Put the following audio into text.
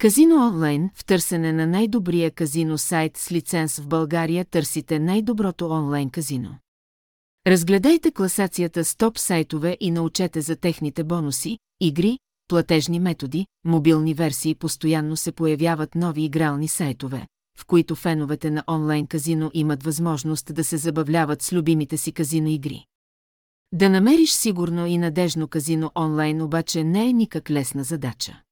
Казино онлайн в търсене на най-добрия казино сайт с лиценз в България търсите най-доброто онлайн казино. Разгледайте класацията с топ сайтове и научете за техните бонуси, игри, платежни методи, мобилни версии постоянно се появяват нови игрални сайтове, в които феновете на онлайн казино имат възможност да се забавляват с любимите си казино игри. Да намериш сигурно и надежно казино онлайн обаче не е никак лесна задача.